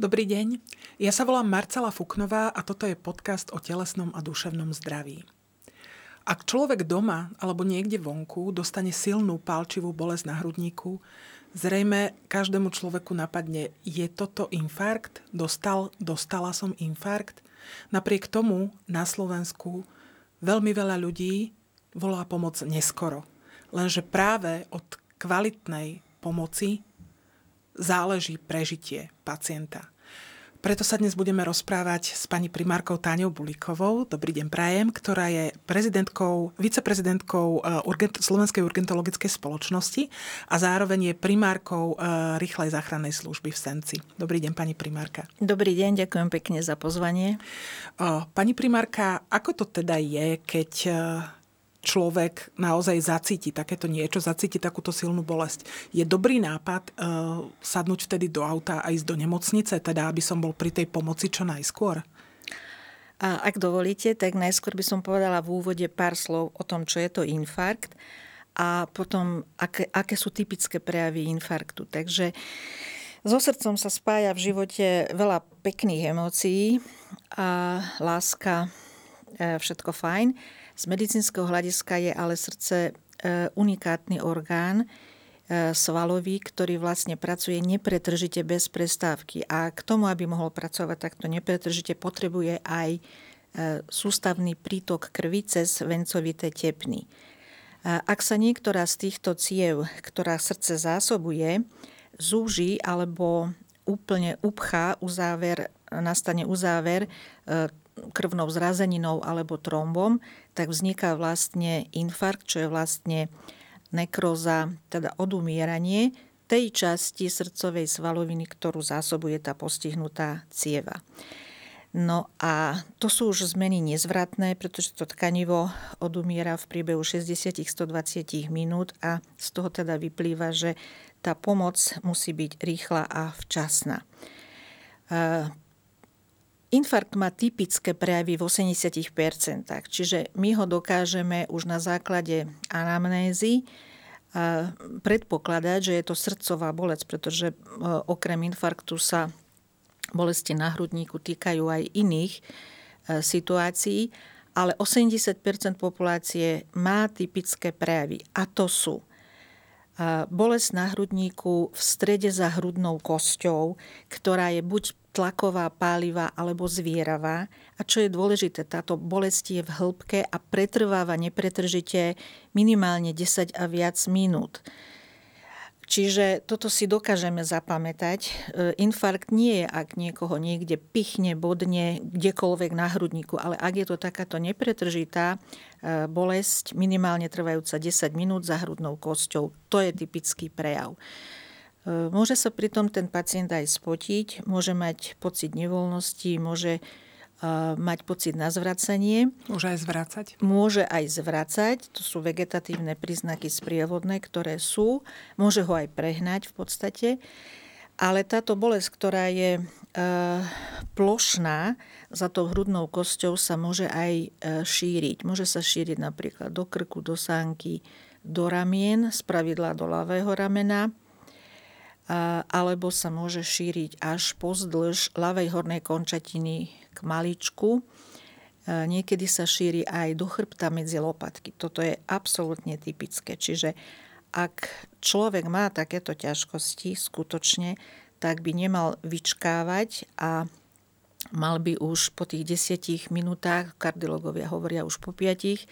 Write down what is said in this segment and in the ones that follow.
Dobrý deň, ja sa volám Marcela Fuknová a toto je podcast o telesnom a duševnom zdraví. Ak človek doma alebo niekde vonku dostane silnú palčivú bolesť na hrudníku, zrejme každému človeku napadne, je toto infarkt? Dostal, dostala som infarkt? Napriek tomu na Slovensku veľmi veľa ľudí volá pomoc neskoro. Lenže práve od kvalitnej pomoci záleží prežitie pacienta. Preto sa dnes budeme rozprávať s pani primárkou Táňou Bulikovou, dobrý deň prajem, ktorá je prezidentkou, viceprezidentkou eh, Urgent, Slovenskej urgentologickej spoločnosti a zároveň je primárkou eh, rýchlej záchrannej služby v Senci. Dobrý deň, pani primárka. Dobrý deň, ďakujem pekne za pozvanie. Eh, pani primárka, ako to teda je, keď človek naozaj zacíti takéto niečo, zacíti takúto silnú bolesť. Je dobrý nápad uh, sadnúť vtedy do auta a ísť do nemocnice, teda aby som bol pri tej pomoci čo najskôr? A ak dovolíte, tak najskôr by som povedala v úvode pár slov o tom, čo je to infarkt a potom, aké, aké sú typické prejavy infarktu. Takže so srdcom sa spája v živote veľa pekných emócií a láska, e, všetko fajn z medicínskeho hľadiska je ale srdce e, unikátny orgán, e, svalový, ktorý vlastne pracuje nepretržite bez prestávky. A k tomu, aby mohol pracovať takto nepretržite, potrebuje aj e, sústavný prítok krvi cez vencovité tepny. Ak sa niektorá z týchto ciev, ktorá srdce zásobuje, zúži alebo úplne upchá uzáver, nastane uzáver krvnou zrazeninou alebo trombom, tak vzniká vlastne infarkt, čo je vlastne nekroza, teda odumieranie tej časti srdcovej svaloviny, ktorú zásobuje tá postihnutá cieva. No a to sú už zmeny nezvratné, pretože to tkanivo odumiera v priebehu 60-120 minút a z toho teda vyplýva, že tá pomoc musí byť rýchla a včasná. Infarkt má typické prejavy v 80%, čiže my ho dokážeme už na základe anamnézy predpokladať, že je to srdcová bolesť, pretože e, okrem infarktu sa bolesti na hrudníku týkajú aj iných e, situácií, ale 80% populácie má typické prejavy a to sú bolesť na hrudníku v strede za hrudnou kosťou, ktorá je buď tlaková, pálivá alebo zvieravá. A čo je dôležité, táto bolesť je v hĺbke a pretrváva nepretržite minimálne 10 a viac minút. Čiže toto si dokážeme zapamätať. E, infarkt nie je, ak niekoho niekde pichne, bodne, kdekoľvek na hrudníku, ale ak je to takáto nepretržitá e, bolesť, minimálne trvajúca 10 minút za hrudnou kosťou, to je typický prejav. E, môže sa pritom ten pacient aj spotiť, môže mať pocit nevoľnosti, môže mať pocit na zvracanie. Môže aj zvracať? Môže aj zvracať, to sú vegetatívne príznaky sprievodné, ktoré sú. Môže ho aj prehnať v podstate. Ale táto bolesť, ktorá je e, plošná za tou hrudnou kosťou, sa môže aj e, šíriť. Môže sa šíriť napríklad do krku, do sánky, do ramien, z pravidla do ľavého ramena alebo sa môže šíriť až pozdĺž ľavej hornej končatiny k maličku. Niekedy sa šíri aj do chrbta medzi lopatky. Toto je absolútne typické. Čiže ak človek má takéto ťažkosti skutočne, tak by nemal vyčkávať a mal by už po tých desiatich minútach, kardiológovia hovoria už po piatich,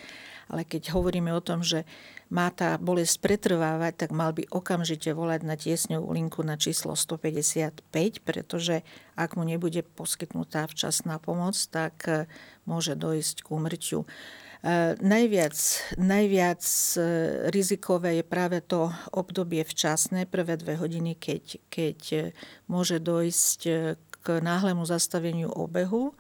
ale keď hovoríme o tom, že má tá bolesť pretrvávať, tak mal by okamžite volať na tiesňovú linku na číslo 155, pretože ak mu nebude poskytnutá včasná pomoc, tak e, môže dojsť k úmrťu. E, najviac, najviac e, rizikové je práve to obdobie včasné, prvé dve hodiny, keď, keď môže dojsť k náhlemu zastaveniu obehu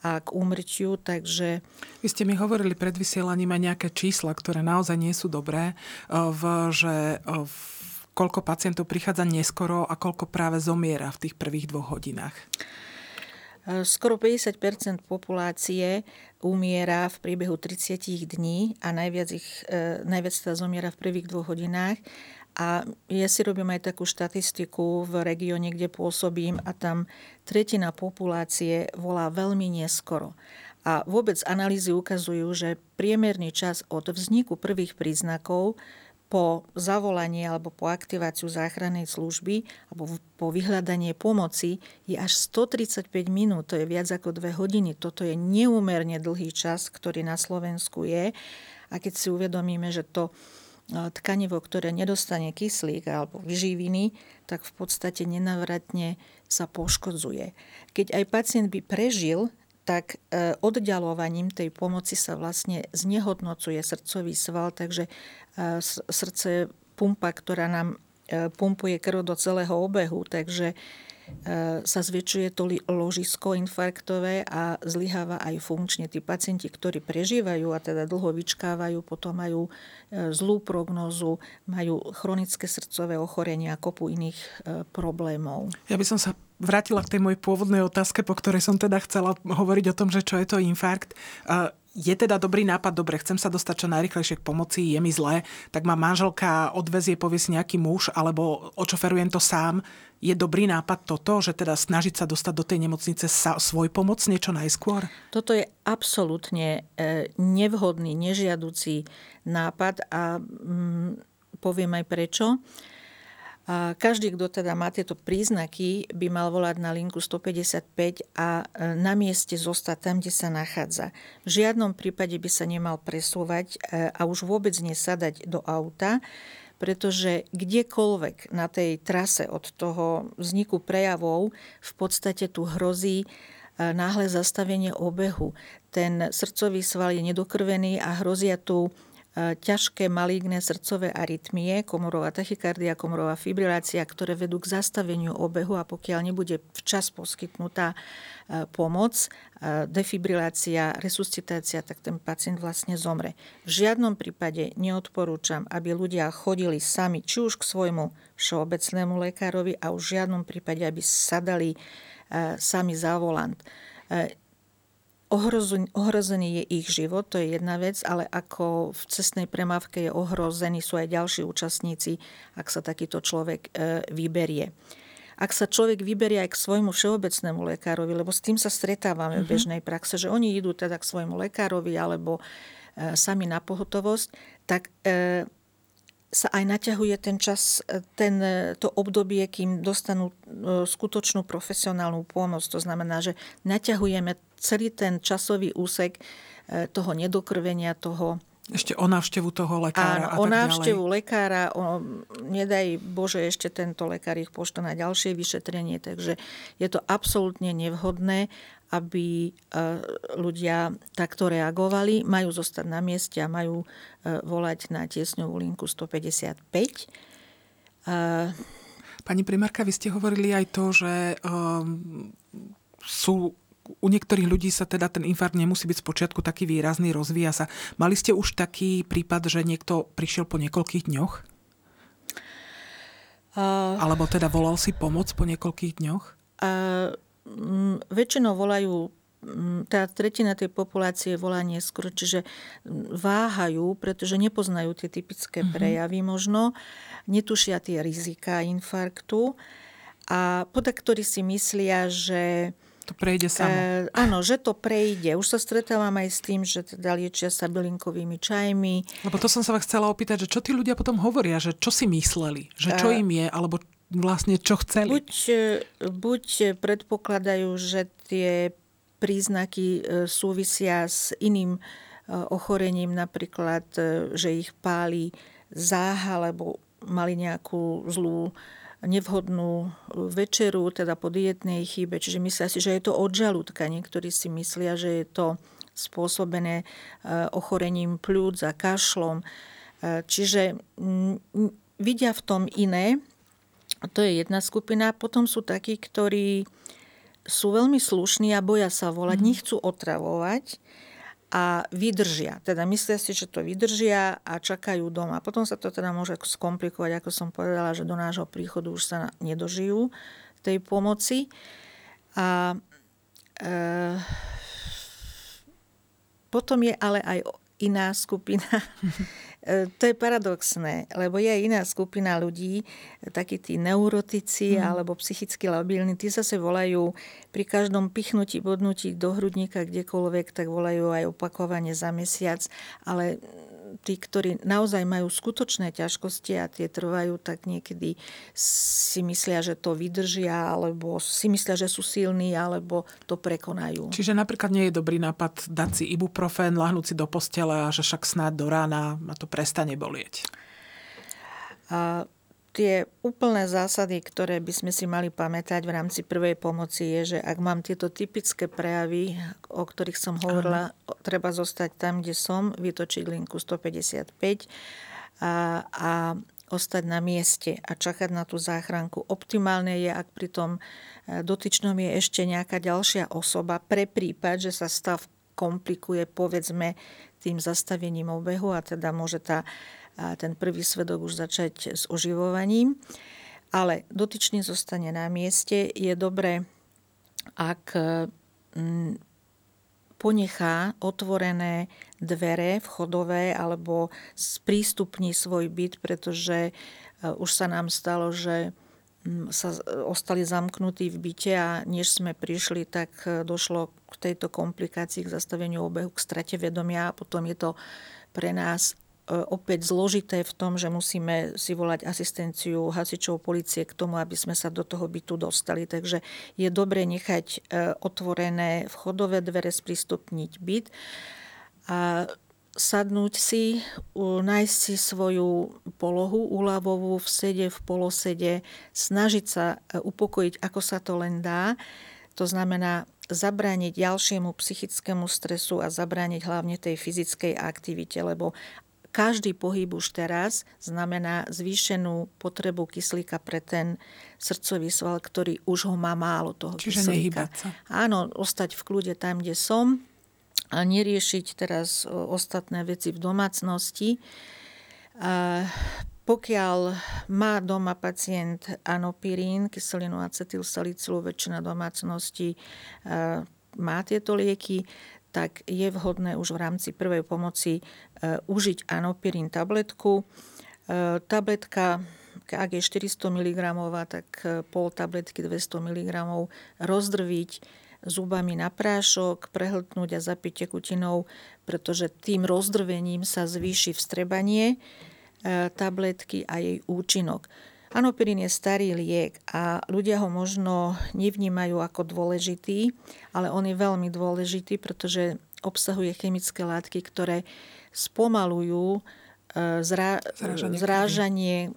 a k úmrtiu, takže... Vy ste mi hovorili pred vysielaním aj nejaké čísla, ktoré naozaj nie sú dobré, eh, v, že v, eh, koľko pacientov prichádza neskoro a koľko práve zomiera v tých prvých dvoch hodinách. Eh, skoro 50% populácie umiera v priebehu 30 dní a najviac, ich, najviac teda zomiera v prvých dvoch hodinách A ja si robím aj takú štatistiku v regióne, kde pôsobím a tam tretina populácie volá veľmi neskoro. A vôbec analýzy ukazujú, že priemerný čas od vzniku prvých príznakov po zavolanie alebo po aktiváciu záchrannej služby alebo po vyhľadanie pomoci je až 135 minút, to je viac ako dve hodiny. Toto je neúmerne dlhý čas, ktorý na Slovensku je. A keď si uvedomíme, že to tkanivo, ktoré nedostane kyslík alebo vyživiny, tak v podstate nenavratne sa poškodzuje. Keď aj pacient by prežil, tak e, oddialovaním tej pomoci sa vlastne znehodnocuje srdcový sval, takže e, srdce pumpa, ktorá nám e, pumpuje krv do celého obehu, takže sa zväčšuje to ložisko infarktové a zlyháva aj funkčne. Tí pacienti, ktorí prežívajú a teda dlho vyčkávajú, potom majú e, zlú prognózu, majú chronické srdcové ochorenia a kopu iných e, problémov. Ja by som sa vrátila k tej mojej pôvodnej otázke, po ktorej som teda chcela hovoriť o tom, že čo je to infarkt je teda dobrý nápad, dobre, chcem sa dostať čo najrychlejšie k pomoci, je mi zlé, tak ma manželka odvezie, povie si nejaký muž, alebo očoferujem to sám. Je dobrý nápad toto, že teda snažiť sa dostať do tej nemocnice sa, svoj pomoc niečo najskôr? Toto je absolútne e, nevhodný, nežiaducí nápad a mm, poviem aj prečo. A každý, kto teda má tieto príznaky, by mal volať na linku 155 a e, na mieste zostať tam, kde sa nachádza. V žiadnom prípade by sa nemal presúvať e, a už vôbec nesadať do auta, pretože kdekoľvek na tej trase od toho vzniku prejavov v podstate tu hrozí e, náhle zastavenie obehu. Ten srdcový sval je nedokrvený a hrozia tu ťažké maligné srdcové arytmie, komorová tachykardia, komorová fibrilácia, ktoré vedú k zastaveniu obehu a pokiaľ nebude včas poskytnutá e, pomoc, e, defibrilácia, resuscitácia, tak ten pacient vlastne zomre. V žiadnom prípade neodporúčam, aby ľudia chodili sami, či už k svojmu všeobecnému lekárovi a už v žiadnom prípade, aby sadali sami za volant ohrozený je ich život, to je jedna vec, ale ako v cestnej premávke je ohrozený, sú aj ďalší účastníci, ak sa takýto človek e, vyberie. Ak sa človek vyberie aj k svojmu všeobecnému lekárovi, lebo s tým sa stretávame mm-hmm. v mhm. bežnej praxe, že oni idú teda k svojmu lekárovi alebo e, sami na pohotovosť, tak e, sa aj naťahuje ten čas, ten, to obdobie, kým dostanú skutočnú profesionálnu pomoc. To znamená, že naťahujeme celý ten časový úsek e, toho nedokrvenia, toho ešte o návštevu toho lekára. Áno, o návštevu ďalej. lekára, o, nedaj Bože, ešte tento lekár ich pošta na ďalšie vyšetrenie, takže je to absolútne nevhodné, aby e, ľudia takto reagovali. Majú zostať na mieste a majú e, volať na tiesňovú linku 155. Pani primárka, vy ste hovorili aj to, že um, sú u niektorých ľudí sa teda ten infarkt nemusí byť spočiatku taký výrazný, rozvíja sa. Mali ste už taký prípad, že niekto prišiel po niekoľkých dňoch? Uh, Alebo teda volal si pomoc po niekoľkých dňoch? Uh, m, väčšinou volajú tá tretina tej populácie volá neskôr, čiže váhajú, pretože nepoznajú tie typické uh-huh. prejavy možno, netušia tie rizika infarktu a podak, ktorí si myslia, že to prejde samo. E, áno, že to prejde. Už sa stretávam aj s tým, že teda liečia sa bylinkovými čajmi. Lebo to som sa vás chcela opýtať, že čo tí ľudia potom hovoria, že čo si mysleli, že čo e, im je, alebo vlastne čo chceli. Buď, e, buď predpokladajú, že tie príznaky e, súvisia s iným ochorením, napríklad, že ich páli záha, alebo mali nejakú zlú nevhodnú večeru, teda po dietnej chybe. Čiže myslia si, že je to od žalúdka. Niektorí si myslia, že je to spôsobené e, ochorením pľúc a kašlom. E, čiže vidia v tom iné. To je jedna skupina. Potom sú takí, ktorí sú veľmi slušní a boja sa volať, mm. nechcú otravovať a vydržia. Teda myslia si, že to vydržia a čakajú doma. Potom sa to teda môže skomplikovať, ako som povedala, že do nášho príchodu už sa nedožijú tej pomoci. A e, potom je ale aj iná skupina, to je paradoxné, lebo je iná skupina ľudí, takí tí neurotici mm. alebo psychicky labilní, tí zase volajú pri každom pichnutí, bodnutí do hrudníka kdekoľvek, tak volajú aj opakovane za mesiac, ale tí, ktorí naozaj majú skutočné ťažkosti a tie trvajú, tak niekedy si myslia, že to vydržia, alebo si myslia, že sú silní, alebo to prekonajú. Čiže napríklad nie je dobrý nápad dať si ibuprofen, lahnúť si do postele a že však snáď do rána ma to prestane bolieť. A tie úplné zásady, ktoré by sme si mali pamätať v rámci prvej pomoci je, že ak mám tieto typické prejavy, o ktorých som hovorila, Aha. treba zostať tam, kde som, vytočiť linku 155 a, a ostať na mieste a čakať na tú záchranku. Optimálne je, ak pri tom e, dotyčnom je ešte nejaká ďalšia osoba pre prípad, že sa stav komplikuje povedzme tým zastavením obehu a teda môže tá a ten prvý svedok už začať s oživovaním. Ale dotyčný zostane na mieste. Je dobré, ak mm, ponechá otvorené dvere vchodové alebo sprístupní svoj byt, pretože e, už sa nám stalo, že mm, sa ostali zamknutí v byte a než sme prišli, tak e, došlo k tejto komplikácii, k zastaveniu obehu, k strate vedomia a potom je to pre nás opäť zložité v tom, že musíme si volať asistenciu hasičov policie k tomu, aby sme sa do toho bytu dostali. Takže je dobre nechať e, otvorené vchodové dvere, sprístupniť byt a sadnúť si, nájsť si svoju polohu úľavovú v sede, v polosede, snažiť sa e, upokojiť, ako sa to len dá. To znamená zabrániť ďalšiemu psychickému stresu a zabrániť hlavne tej fyzickej aktivite, lebo každý pohyb už teraz znamená zvýšenú potrebu kyslíka pre ten srdcový sval, ktorý už ho má málo toho Čiže kyslíka. sa. Áno, ostať v kľude tam, kde som a neriešiť teraz ostatné veci v domácnosti. A pokiaľ má doma pacient anopirín, kyselinu acetylsalicylu, väčšina domácností má tieto lieky, tak je vhodné už v rámci prvej pomoci e, užiť anopirín tabletku. E, tabletka, ak je 400 mg, tak e, pol tabletky 200 mg rozdrviť zubami na prášok, prehltnúť a zapiť tekutinou, pretože tým rozdrvením sa zvýši vstrebanie tabletky a jej účinok. Anopirín je starý liek a ľudia ho možno nevnímajú ako dôležitý, ale on je veľmi dôležitý, pretože obsahuje chemické látky, ktoré spomalujú e, zrá, zrážanie, zrážanie e,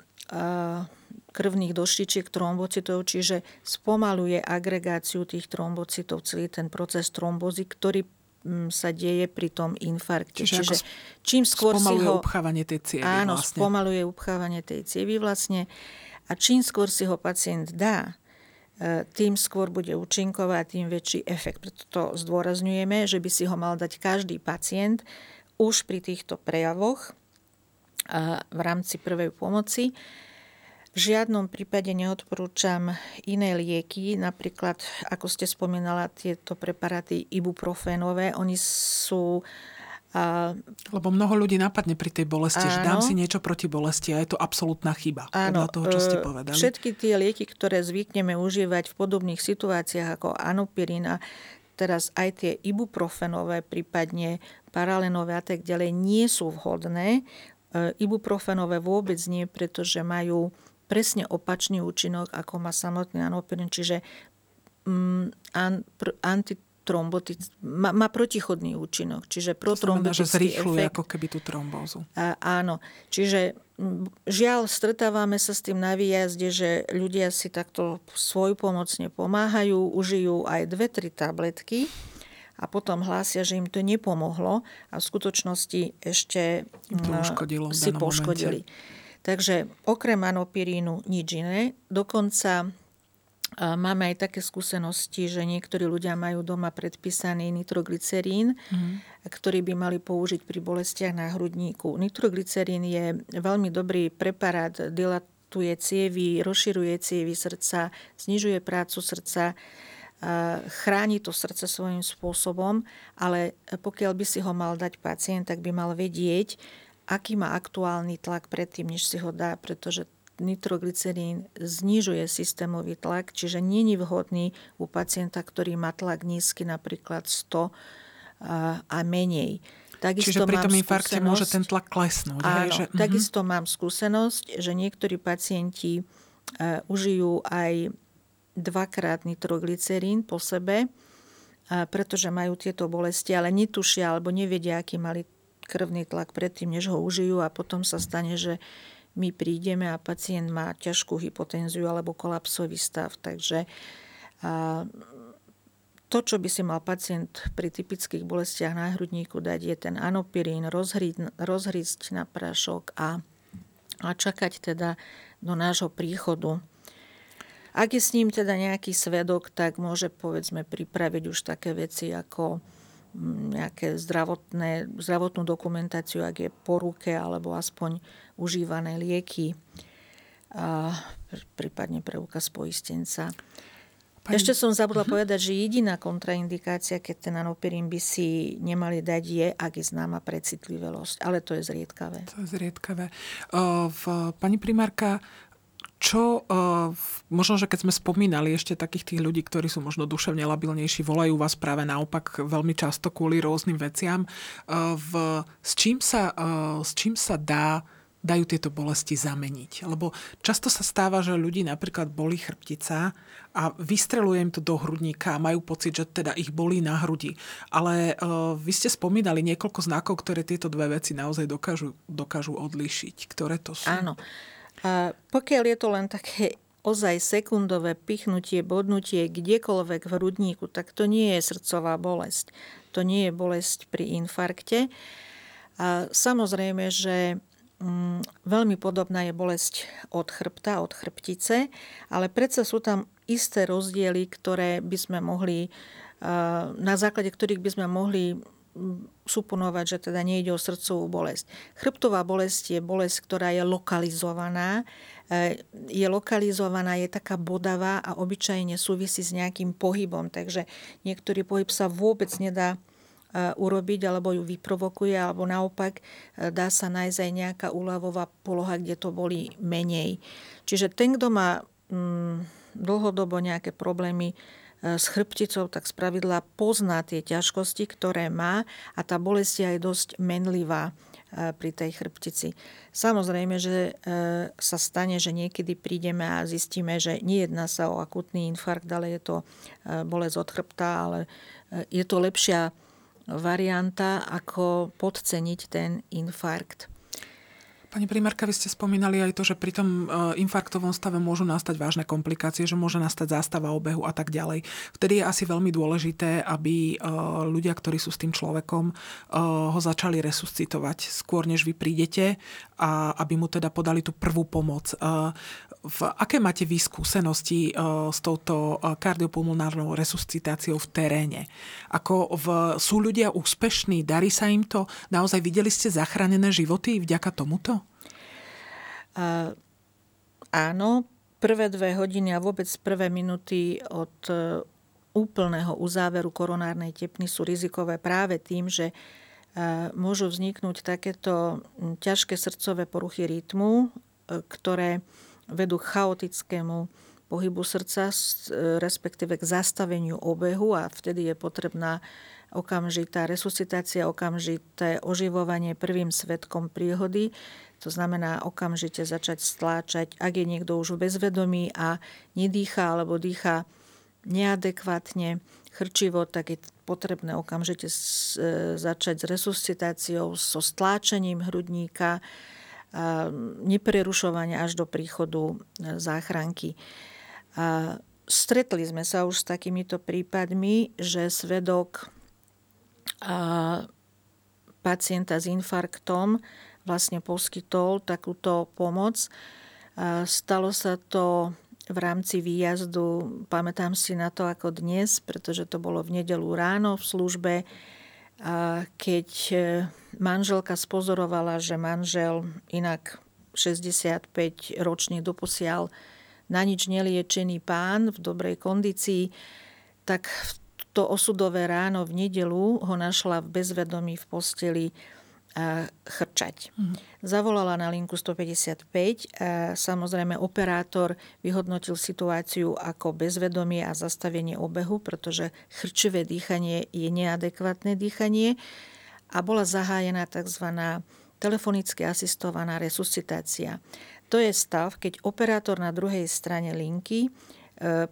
krvných doštičiek trombocitov, čiže spomaluje agregáciu tých trombocitov, celý ten proces trombozy, ktorý sa deje pri tom infarkte. Čiže, Čiže čím skôr si ho... upchávanie tej cievy Áno, vlastne. spomaluje upchávanie tej cievy vlastne. A čím skôr si ho pacient dá, e, tým skôr bude účinkovať, tým väčší efekt. Preto to zdôrazňujeme, že by si ho mal dať každý pacient už pri týchto prejavoch v rámci prvej pomoci. V žiadnom prípade neodporúčam iné lieky, napríklad, ako ste spomínala, tieto preparáty ibuprofénové. Oni sú a... Lebo mnoho ľudí napadne pri tej bolesti, áno. že dám si niečo proti bolesti a je to absolútna chyba. Áno, podľa toho, čo ste e, povedali. Všetky tie lieky, ktoré zvykneme užívať v podobných situáciách ako anopirina, teraz aj tie ibuprofenové, prípadne paralenové a tak ďalej, nie sú vhodné. E, ibuprofenové vôbec nie, pretože majú presne opačný účinok, ako má samotný anopirin, čiže mm, an, pr, anti, trombotic, má, má protichodný účinok, čiže protrombotický to znamená, že zrýchluje efekt. ako keby tú trombózu. A, áno, čiže žiaľ, stretávame sa s tým na výjazde, že ľudia si takto svoju pomocne pomáhajú, užijú aj dve, tri tabletky a potom hlásia, že im to nepomohlo a v skutočnosti ešte to uškodilo si poškodili. Momente. Takže okrem anopirínu nič iné. Dokonca Máme aj také skúsenosti, že niektorí ľudia majú doma predpísaný nitroglycerín, mm. ktorý by mali použiť pri bolestiach na hrudníku. Nitroglycerín je veľmi dobrý preparát, dilatuje cievy, rozširuje cievy srdca, znižuje prácu srdca, chráni to srdce svojím spôsobom, ale pokiaľ by si ho mal dať pacient, tak by mal vedieť, aký má aktuálny tlak predtým, než si ho dá, pretože nitroglycerín znižuje systémový tlak, čiže není vhodný u pacienta, ktorý má tlak nízky, napríklad 100 a menej. Takisto Čiže pri tom infarkte môže ten tlak klesnúť. Áno, hej, že, uh-huh. takisto mám skúsenosť, že niektorí pacienti uh, užijú aj dvakrát nitroglycerín po sebe, uh, pretože majú tieto bolesti, ale netušia alebo nevedia, aký mali krvný tlak predtým, než ho užijú a potom sa stane, že my prídeme a pacient má ťažkú hypotenziu alebo kolapsový stav. Takže uh, to, čo by si mal pacient pri typických bolestiach na hrudníku dať, je ten anopirín, rozhrísť na prášok a, a čakať teda do nášho príchodu. Ak je s ním teda nejaký svedok, tak môže povedzme pripraviť už také veci ako nejaké zdravotné, zdravotnú dokumentáciu, ak je po ruke, alebo aspoň užívané lieky, a prípadne preukaz poistenca. Pani... Ešte som zabudla uh-huh. povedať, že jediná kontraindikácia, keď ten anopirín by si nemali dať, je, ak je známa precitlivosť. Ale to je zriedkavé. To je zriedkavé. Uh, v, pani primárka, čo, uh, možno, že keď sme spomínali ešte takých tých ľudí, ktorí sú možno duševne labilnejší, volajú vás práve naopak veľmi často kvôli rôznym veciam. Uh, v, s, čím sa, uh, s čím sa dá dajú tieto bolesti zameniť. Lebo často sa stáva, že ľudí napríklad bolí chrbtica a vystreluje im to do hrudníka a majú pocit, že teda ich bolí na hrudi. Ale uh, vy ste spomínali niekoľko znakov, ktoré tieto dve veci naozaj dokážu, dokážu odlišiť. Ktoré to sú? Áno. A pokiaľ je to len také ozaj sekundové pichnutie, bodnutie kdekoľvek v hrudníku, tak to nie je srdcová bolesť. To nie je bolesť pri infarkte. A samozrejme, že Mm, veľmi podobná je bolesť od chrbta, od chrbtice, ale predsa sú tam isté rozdiely, ktoré by sme mohli, na základe ktorých by sme mohli suponovať, že teda nejde o srdcovú bolesť. Chrbtová bolesť je bolesť, ktorá je lokalizovaná. E, je lokalizovaná, je taká bodavá a obyčajne súvisí s nejakým pohybom, takže niektorý pohyb sa vôbec nedá urobiť, alebo ju vyprovokuje, alebo naopak e, dá sa nájsť aj nejaká úľavová poloha, kde to boli menej. Čiže ten, kto má mm, dlhodobo nejaké problémy e, s chrbticou, tak spravidla pozná tie ťažkosti, ktoré má a tá bolesť je aj dosť menlivá e, pri tej chrbtici. Samozrejme, že sa stane, že niekedy prídeme a zistíme, že nejedná sa o akutný infarkt, ale je to bolesť od chrbta, ale je to lepšia varianta, ako podceniť ten infarkt. Pani primárka, vy ste spomínali aj to, že pri tom e, infarktovom stave môžu nastať vážne komplikácie, že môže nastať zástava obehu a tak ďalej. Vtedy je asi veľmi dôležité, aby e, ľudia, ktorí sú s tým človekom, e, ho začali resuscitovať skôr, než vy prídete a aby mu teda podali tú prvú pomoc. V aké máte vy skúsenosti s touto kardiopulmonárnou resuscitáciou v teréne? Ako v, sú ľudia úspešní? Darí sa im to? Naozaj videli ste zachránené životy vďaka tomuto? A, áno, prvé dve hodiny a vôbec prvé minúty od e, úplného uzáveru koronárnej tepny sú rizikové práve tým, že e, môžu vzniknúť takéto ťažké srdcové poruchy rytmu, e, ktoré vedú k chaotickému pohybu srdca, respektíve k zastaveniu obehu a vtedy je potrebná okamžitá resuscitácia, okamžité oživovanie prvým svetkom príhody. To znamená okamžite začať stláčať, ak je niekto už v bezvedomí a nedýcha alebo dýcha neadekvátne, chrčivo, tak je potrebné okamžite e, začať s resuscitáciou, so stláčením hrudníka, neprerušovania až do príchodu e, záchranky. A stretli sme sa už s takýmito prípadmi, že svedok pacienta s infarktom vlastne poskytol takúto pomoc. Stalo sa to v rámci výjazdu, pamätám si na to ako dnes, pretože to bolo v nedelu ráno v službe, keď e, manželka spozorovala, že manžel inak 65 ročný doposiaľ na nič neliečený pán v dobrej kondícii, tak to osudové ráno v nedelu ho našla v bezvedomí v posteli chrčať. Zavolala na linku 155. Samozrejme, operátor vyhodnotil situáciu ako bezvedomie a zastavenie obehu, pretože chrčivé dýchanie je neadekvátne dýchanie a bola zahájená tzv. telefonicky asistovaná resuscitácia. To je stav, keď operátor na druhej strane linky e,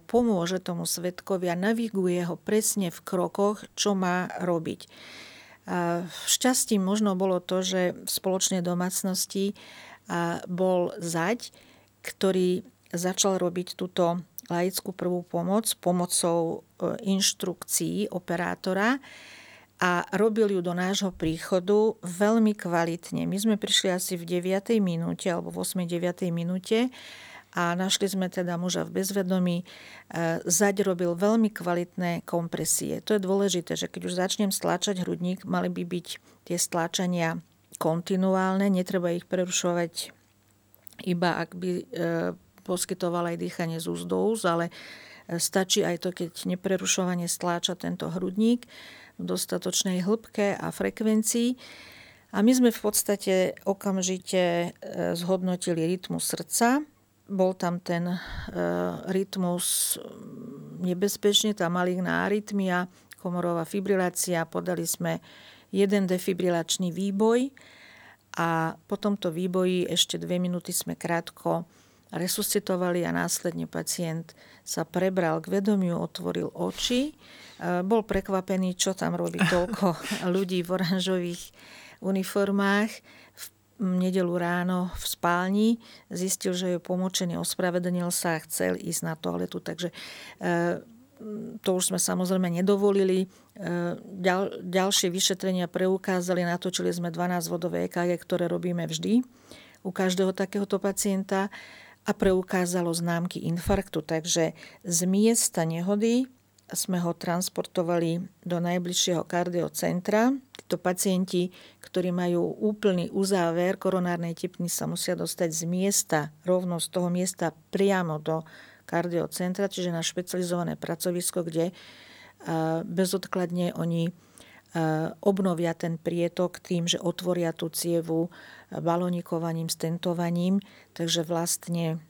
pomôže tomu svetkovi a naviguje ho presne v krokoch, čo má robiť. Šťastím možno bolo to, že v spoločnej domácnosti bol zaď, ktorý začal robiť túto laickú prvú pomoc pomocou e, inštrukcií operátora a robil ju do nášho príchodu veľmi kvalitne. My sme prišli asi v 9. minúte alebo v 8. 9. minúte a našli sme teda muža v bezvedomí. E, zaď robil veľmi kvalitné kompresie. To je dôležité, že keď už začnem stláčať hrudník, mali by byť tie stláčania kontinuálne, netreba ich prerušovať iba ak by e, poskytoval aj dýchanie z úst, ale e, stačí aj to, keď neprerušovanie stláča tento hrudník v dostatočnej hĺbke a frekvencii. A my sme v podstate okamžite zhodnotili rytmus srdca, bol tam ten e, rytmus nebezpečný, tá maligná arytmia, komorová fibrilácia. Podali sme jeden defibrilačný výboj a po tomto výboji ešte dve minúty sme krátko resuscitovali a následne pacient sa prebral k vedomiu, otvoril oči. E, bol prekvapený, čo tam robí toľko ľudí v oranžových uniformách nedelu ráno v spálni, zistil, že je pomočený, ospravedlnil sa a chcel ísť na toaletu. Takže e, to už sme samozrejme nedovolili. E, ďal, ďalšie vyšetrenia preukázali, natočili sme 12 vodové EKG, ktoré robíme vždy u každého takéhoto pacienta a preukázalo známky infarktu. Takže z miesta nehody sme ho transportovali do najbližšieho kardiocentra. Títo pacienti, ktorí majú úplný uzáver koronárnej tepny, sa musia dostať z miesta, rovno z toho miesta priamo do kardiocentra, čiže na špecializované pracovisko, kde bezodkladne oni obnovia ten prietok tým, že otvoria tú cievu balonikovaním, stentovaním. Takže vlastne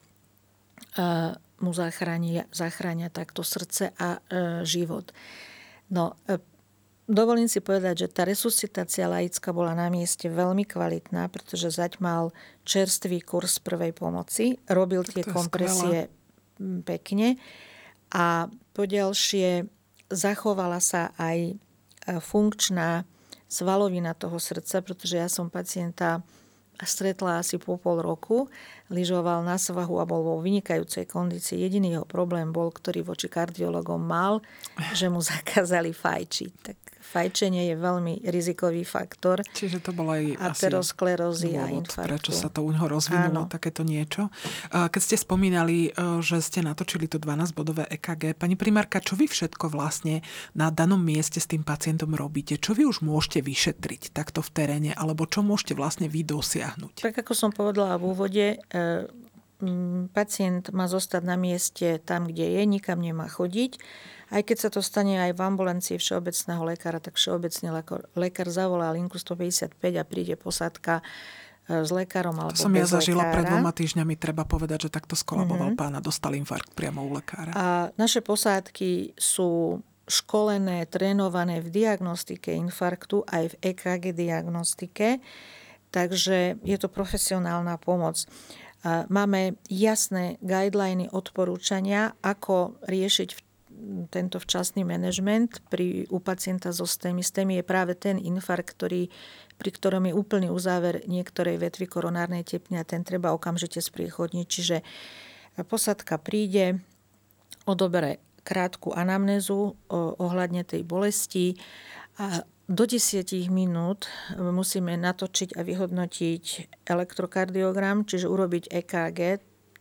mu zachránia, zachránia takto srdce a e, život. No, e, dovolím si povedať, že tá resuscitácia laická bola na mieste veľmi kvalitná, pretože zať mal čerstvý kurz prvej pomoci, robil tie kompresie skvelé. pekne a poďalšie zachovala sa aj e, funkčná svalovina toho srdca, pretože ja som pacienta stretla asi po pol roku, lyžoval na svahu a bol vo vynikajúcej kondícii. Jediný jeho problém bol, ktorý voči kardiologom mal, že mu zakázali fajčiť. Tak fajčenie je veľmi rizikový faktor. Čiže to bolo aj aterosklerózy a infarktu. Prečo sa to u neho rozvinulo, Áno. takéto niečo. Keď ste spomínali, e, že ste natočili to 12-bodové EKG, pani primárka, čo vy všetko vlastne na danom mieste s tým pacientom robíte? Čo vy už môžete vyšetriť takto v teréne, alebo čo môžete vlastne vy dosiahnuť? Tak ako som povedala v úvode, e, pacient má zostať na mieste tam, kde je, nikam nemá chodiť aj keď sa to stane aj v ambulancii všeobecného lekára, tak všeobecný lekár, lekár zavolá linku 155 a príde posádka e, s lekárom alebo To som ja zažila lekára. pred dvoma týždňami, treba povedať, že takto skolaboval mm-hmm. pána, dostal infarkt priamo u lekára. A naše posádky sú školené, trénované v diagnostike infarktu aj v EKG diagnostike, takže je to profesionálna pomoc. Máme jasné guideliny, odporúčania, ako riešiť tento včasný manažment pri, u pacienta so STEMI. STEMI je práve ten infarkt, ktorý, pri ktorom je úplný uzáver niektorej vetvy koronárnej tepny a ten treba okamžite spriechodniť. Čiže posadka príde, odobere krátku anamnézu ohľadne tej bolesti a do 10 minút musíme natočiť a vyhodnotiť elektrokardiogram, čiže urobiť EKG,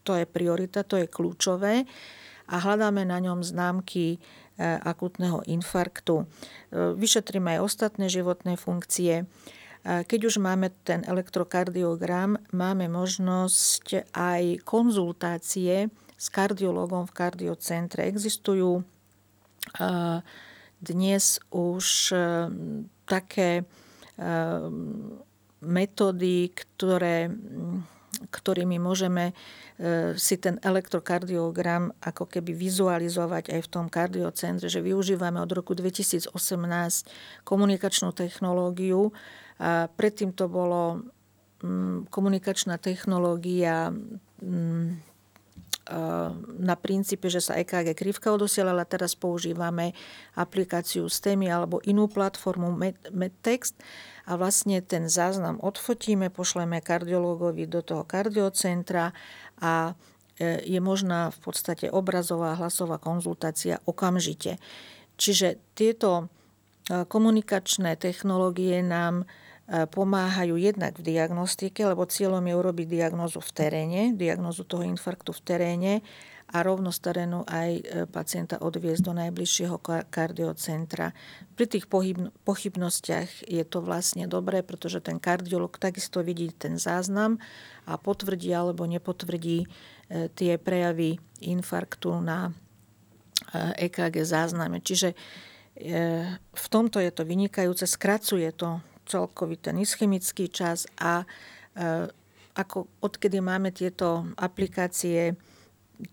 to je priorita, to je kľúčové a hľadáme na ňom známky e, akutného infarktu. E, vyšetríme aj ostatné životné funkcie. E, keď už máme ten elektrokardiogram, máme možnosť aj konzultácie s kardiologom v kardiocentre. Existujú dnes už také metódy, ktoré, ktorými môžeme si ten elektrokardiogram ako keby vizualizovať aj v tom kardiocentre, že využívame od roku 2018 komunikačnú technológiu. A predtým to bolo komunikačná technológia na princípe, že sa EKG krivka odosielala. Teraz používame aplikáciu STEMI alebo inú platformu MedText a vlastne ten záznam odfotíme, pošleme kardiológovi do toho kardiocentra a e, je možná v podstate obrazová hlasová konzultácia okamžite. Čiže tieto e, komunikačné technológie nám pomáhajú jednak v diagnostike, lebo cieľom je urobiť diagnozu v teréne, diagnozu toho infarktu v teréne a rovno z terénu aj e, pacienta odviezť do najbližšieho kardiocentra. Pri tých pochybnostiach je to vlastne dobré, pretože ten kardiolog takisto vidí ten záznam a potvrdí alebo nepotvrdí e, tie prejavy infarktu na EKG e zázname. Čiže v tomto je to vynikajúce, skracuje to celkový ten ischemický čas a e, ako odkedy máme tieto aplikácie,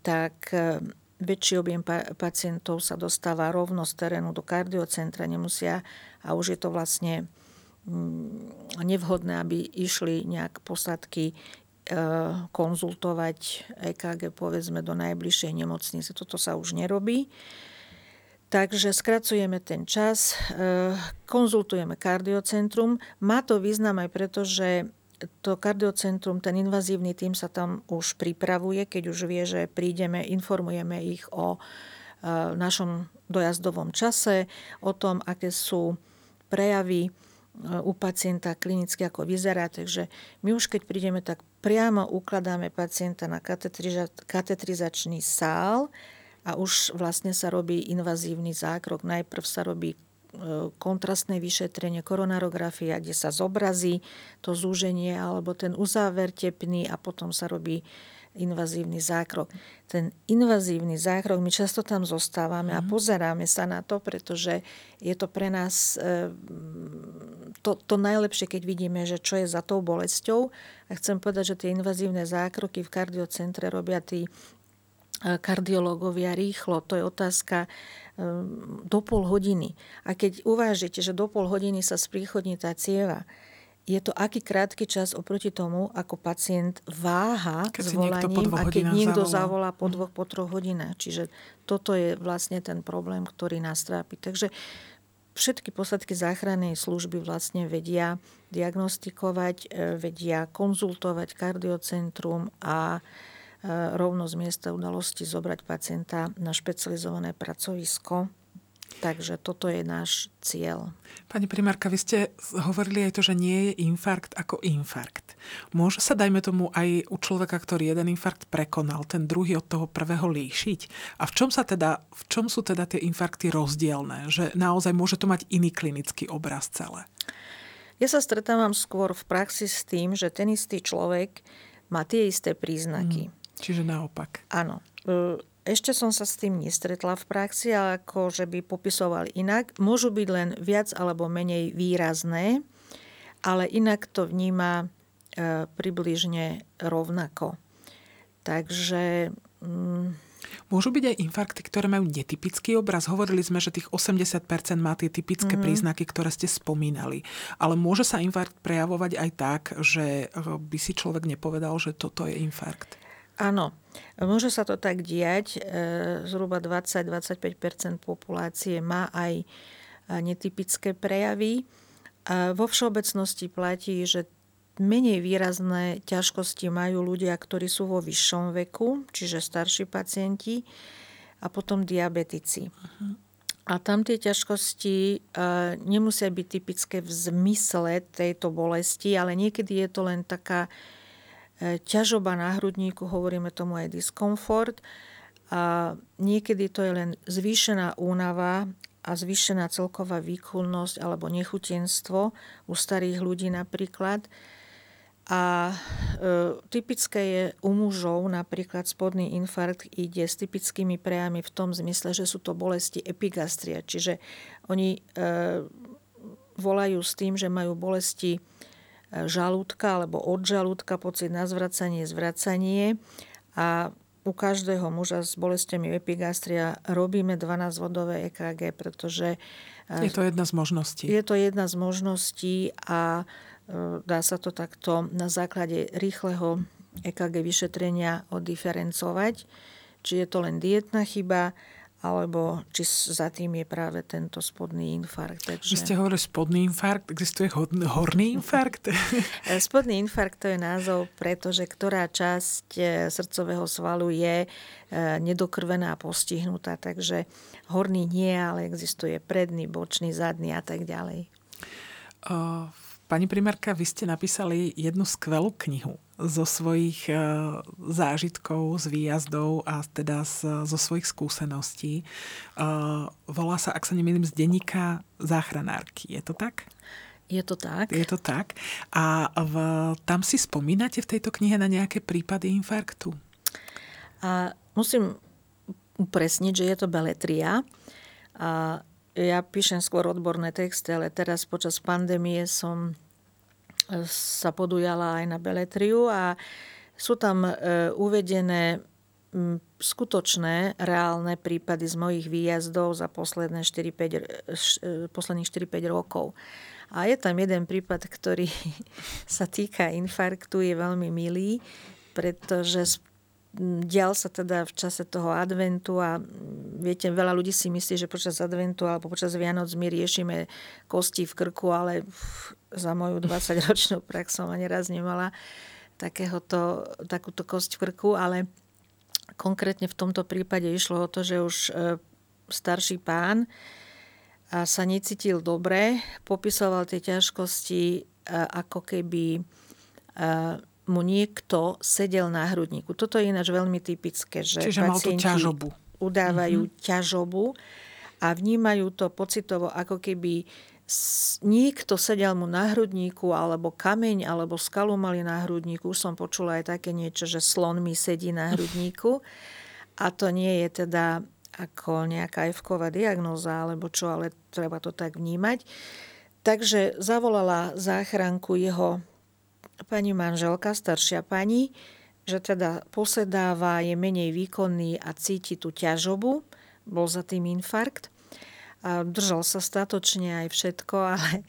tak e, väčší objem pacientov sa dostáva rovno z terénu do kardiocentra, nemusia a už je to vlastne mm, nevhodné, aby išli nejak posadky e, konzultovať EKG povedzme do najbližšej nemocnice. Toto sa už nerobí. Takže skracujeme ten čas, e, konzultujeme kardiocentrum. Má to význam aj preto, že to kardiocentrum, ten invazívny tým sa tam už pripravuje, keď už vie, že prídeme, informujeme ich o e, našom dojazdovom čase, o tom, aké sú prejavy e, u pacienta klinicky, ako vyzerá. Takže my už keď prídeme, tak priamo ukladáme pacienta na katetrizačný sál, a už vlastne sa robí invazívny zákrok. Najprv sa robí e, kontrastné vyšetrenie, koronarografia, kde sa zobrazí to zúženie alebo ten uzáver tepný a potom sa robí invazívny zákrok. Ten invazívny zákrok, my často tam zostávame a mhm. pozeráme sa na to, pretože je to pre nás e, to, to najlepšie, keď vidíme, že čo je za tou bolesťou. A chcem povedať, že tie invazívne zákroky v kardiocentre robia tí kardiológovia rýchlo. To je otázka ehm, do pol hodiny. A keď uvážite, že do pol hodiny sa spríchodní tá cieva, je to aký krátky čas oproti tomu, ako pacient váha keď s volaním a keď niekto zavolá. zavolá po mhm. dvoch, po troch hodinách. Čiže toto je vlastne ten problém, ktorý nás trápi. Takže všetky posadky záchrannej služby vlastne vedia diagnostikovať, e, vedia konzultovať kardiocentrum a rovno z miesta udalosti zobrať pacienta na špecializované pracovisko. Takže toto je náš cieľ. Pani primárka, vy ste hovorili aj to, že nie je infarkt ako infarkt. Môže sa, dajme tomu, aj u človeka, ktorý jeden infarkt prekonal, ten druhý od toho prvého líšiť? A v čom, sa teda, v čom sú teda tie infarkty rozdielne? Že naozaj môže to mať iný klinický obraz celé? Ja sa stretávam skôr v praxi s tým, že ten istý človek má tie isté príznaky. Mm. Čiže naopak. Áno. E, ešte som sa s tým nestretla v praxi, ale ako že by popisoval inak. Môžu byť len viac alebo menej výrazné, ale inak to vníma e, približne rovnako. Takže... Mm, Môžu byť aj infarkty, ktoré majú netypický obraz. Hovorili sme, že tých 80% má tie typické mm-hmm. príznaky, ktoré ste spomínali. Ale môže sa infarkt prejavovať aj tak, že e, by si človek nepovedal, že toto je infarkt? Áno, môže sa to tak diať. E, zhruba 20-25% populácie má aj e, netypické prejavy. Vo všeobecnosti platí, že menej výrazné ťažkosti majú ľudia, ktorí sú vo vyššom veku, čiže starší pacienti a potom diabetici. Uh-huh. A tam tie ťažkosti e, nemusia byť typické v zmysle tejto bolesti, ale niekedy je to len taká E, ťažoba na hrudníku, hovoríme tomu aj diskomfort. A niekedy to je len zvýšená únava a zvýšená celková výkonnosť alebo nechutenstvo u starých ľudí napríklad. A e, typické je u mužov napríklad spodný infarkt ide s typickými prejami v tom zmysle, že sú to bolesti epigastria. Čiže oni e, volajú s tým, že majú bolesti žalúdka alebo od žalúdka, pocit na zvracanie, zvracanie a u každého muža s bolestiami epigastria robíme 12-vodové EKG, pretože... Je to jedna z možností. Je to jedna z možností a dá sa to takto na základe rýchleho EKG vyšetrenia oddiferencovať. Či je to len dietná chyba, alebo či za tým je práve tento spodný infarkt. Takže... Vy ste hovorili spodný infarkt, existuje horný infarkt? spodný infarkt to je názov, pretože ktorá časť e, srdcového svalu je e, nedokrvená postihnutá, takže horný nie, ale existuje predný, bočný, zadný a tak ďalej. Uh Pani primárka, vy ste napísali jednu skvelú knihu zo svojich e, zážitkov, z výjazdov a teda z, zo svojich skúseností. E, volá sa, ak sa nemýlim, z denníka záchranárky. Je to tak? Je to tak. Je to tak. A v, tam si spomínate v tejto knihe na nejaké prípady infarktu? A musím upresniť, že je to beletria. A ja píšem skôr odborné texty, ale teraz počas pandémie som e, sa podujala aj na beletriu a sú tam e, uvedené skutočné, reálne prípady z mojich výjazdov za posledné 4, 5, e, posledných 4-5 rokov. A je tam jeden prípad, ktorý sa týka infarktu, je veľmi milý, pretože dial sa teda v čase toho adventu a viete, veľa ľudí si myslí, že počas adventu alebo počas Vianoc my riešime kosti v krku, ale za moju 20-ročnú prax som ani raz nemala takéhoto, takúto kosť v krku, ale konkrétne v tomto prípade išlo o to, že už e, starší pán sa necítil dobre, popisoval tie ťažkosti ako keby mu niekto sedel na hrudníku. Toto je ináč veľmi typické, že Čiže pacienti ťažobu. udávajú mm-hmm. ťažobu a vnímajú to pocitovo, ako keby niekto sedel mu na hrudníku, alebo kameň, alebo skalu mali na hrudníku. Už som počula aj také niečo, že slon mi sedí na hrudníku. A to nie je teda ako nejaká evková diagnóza, alebo čo, ale treba to tak vnímať. Takže zavolala záchranku jeho pani manželka, staršia pani, že teda posedáva, je menej výkonný a cíti tú ťažobu, bol za tým infarkt. A držal sa statočne aj všetko, ale e,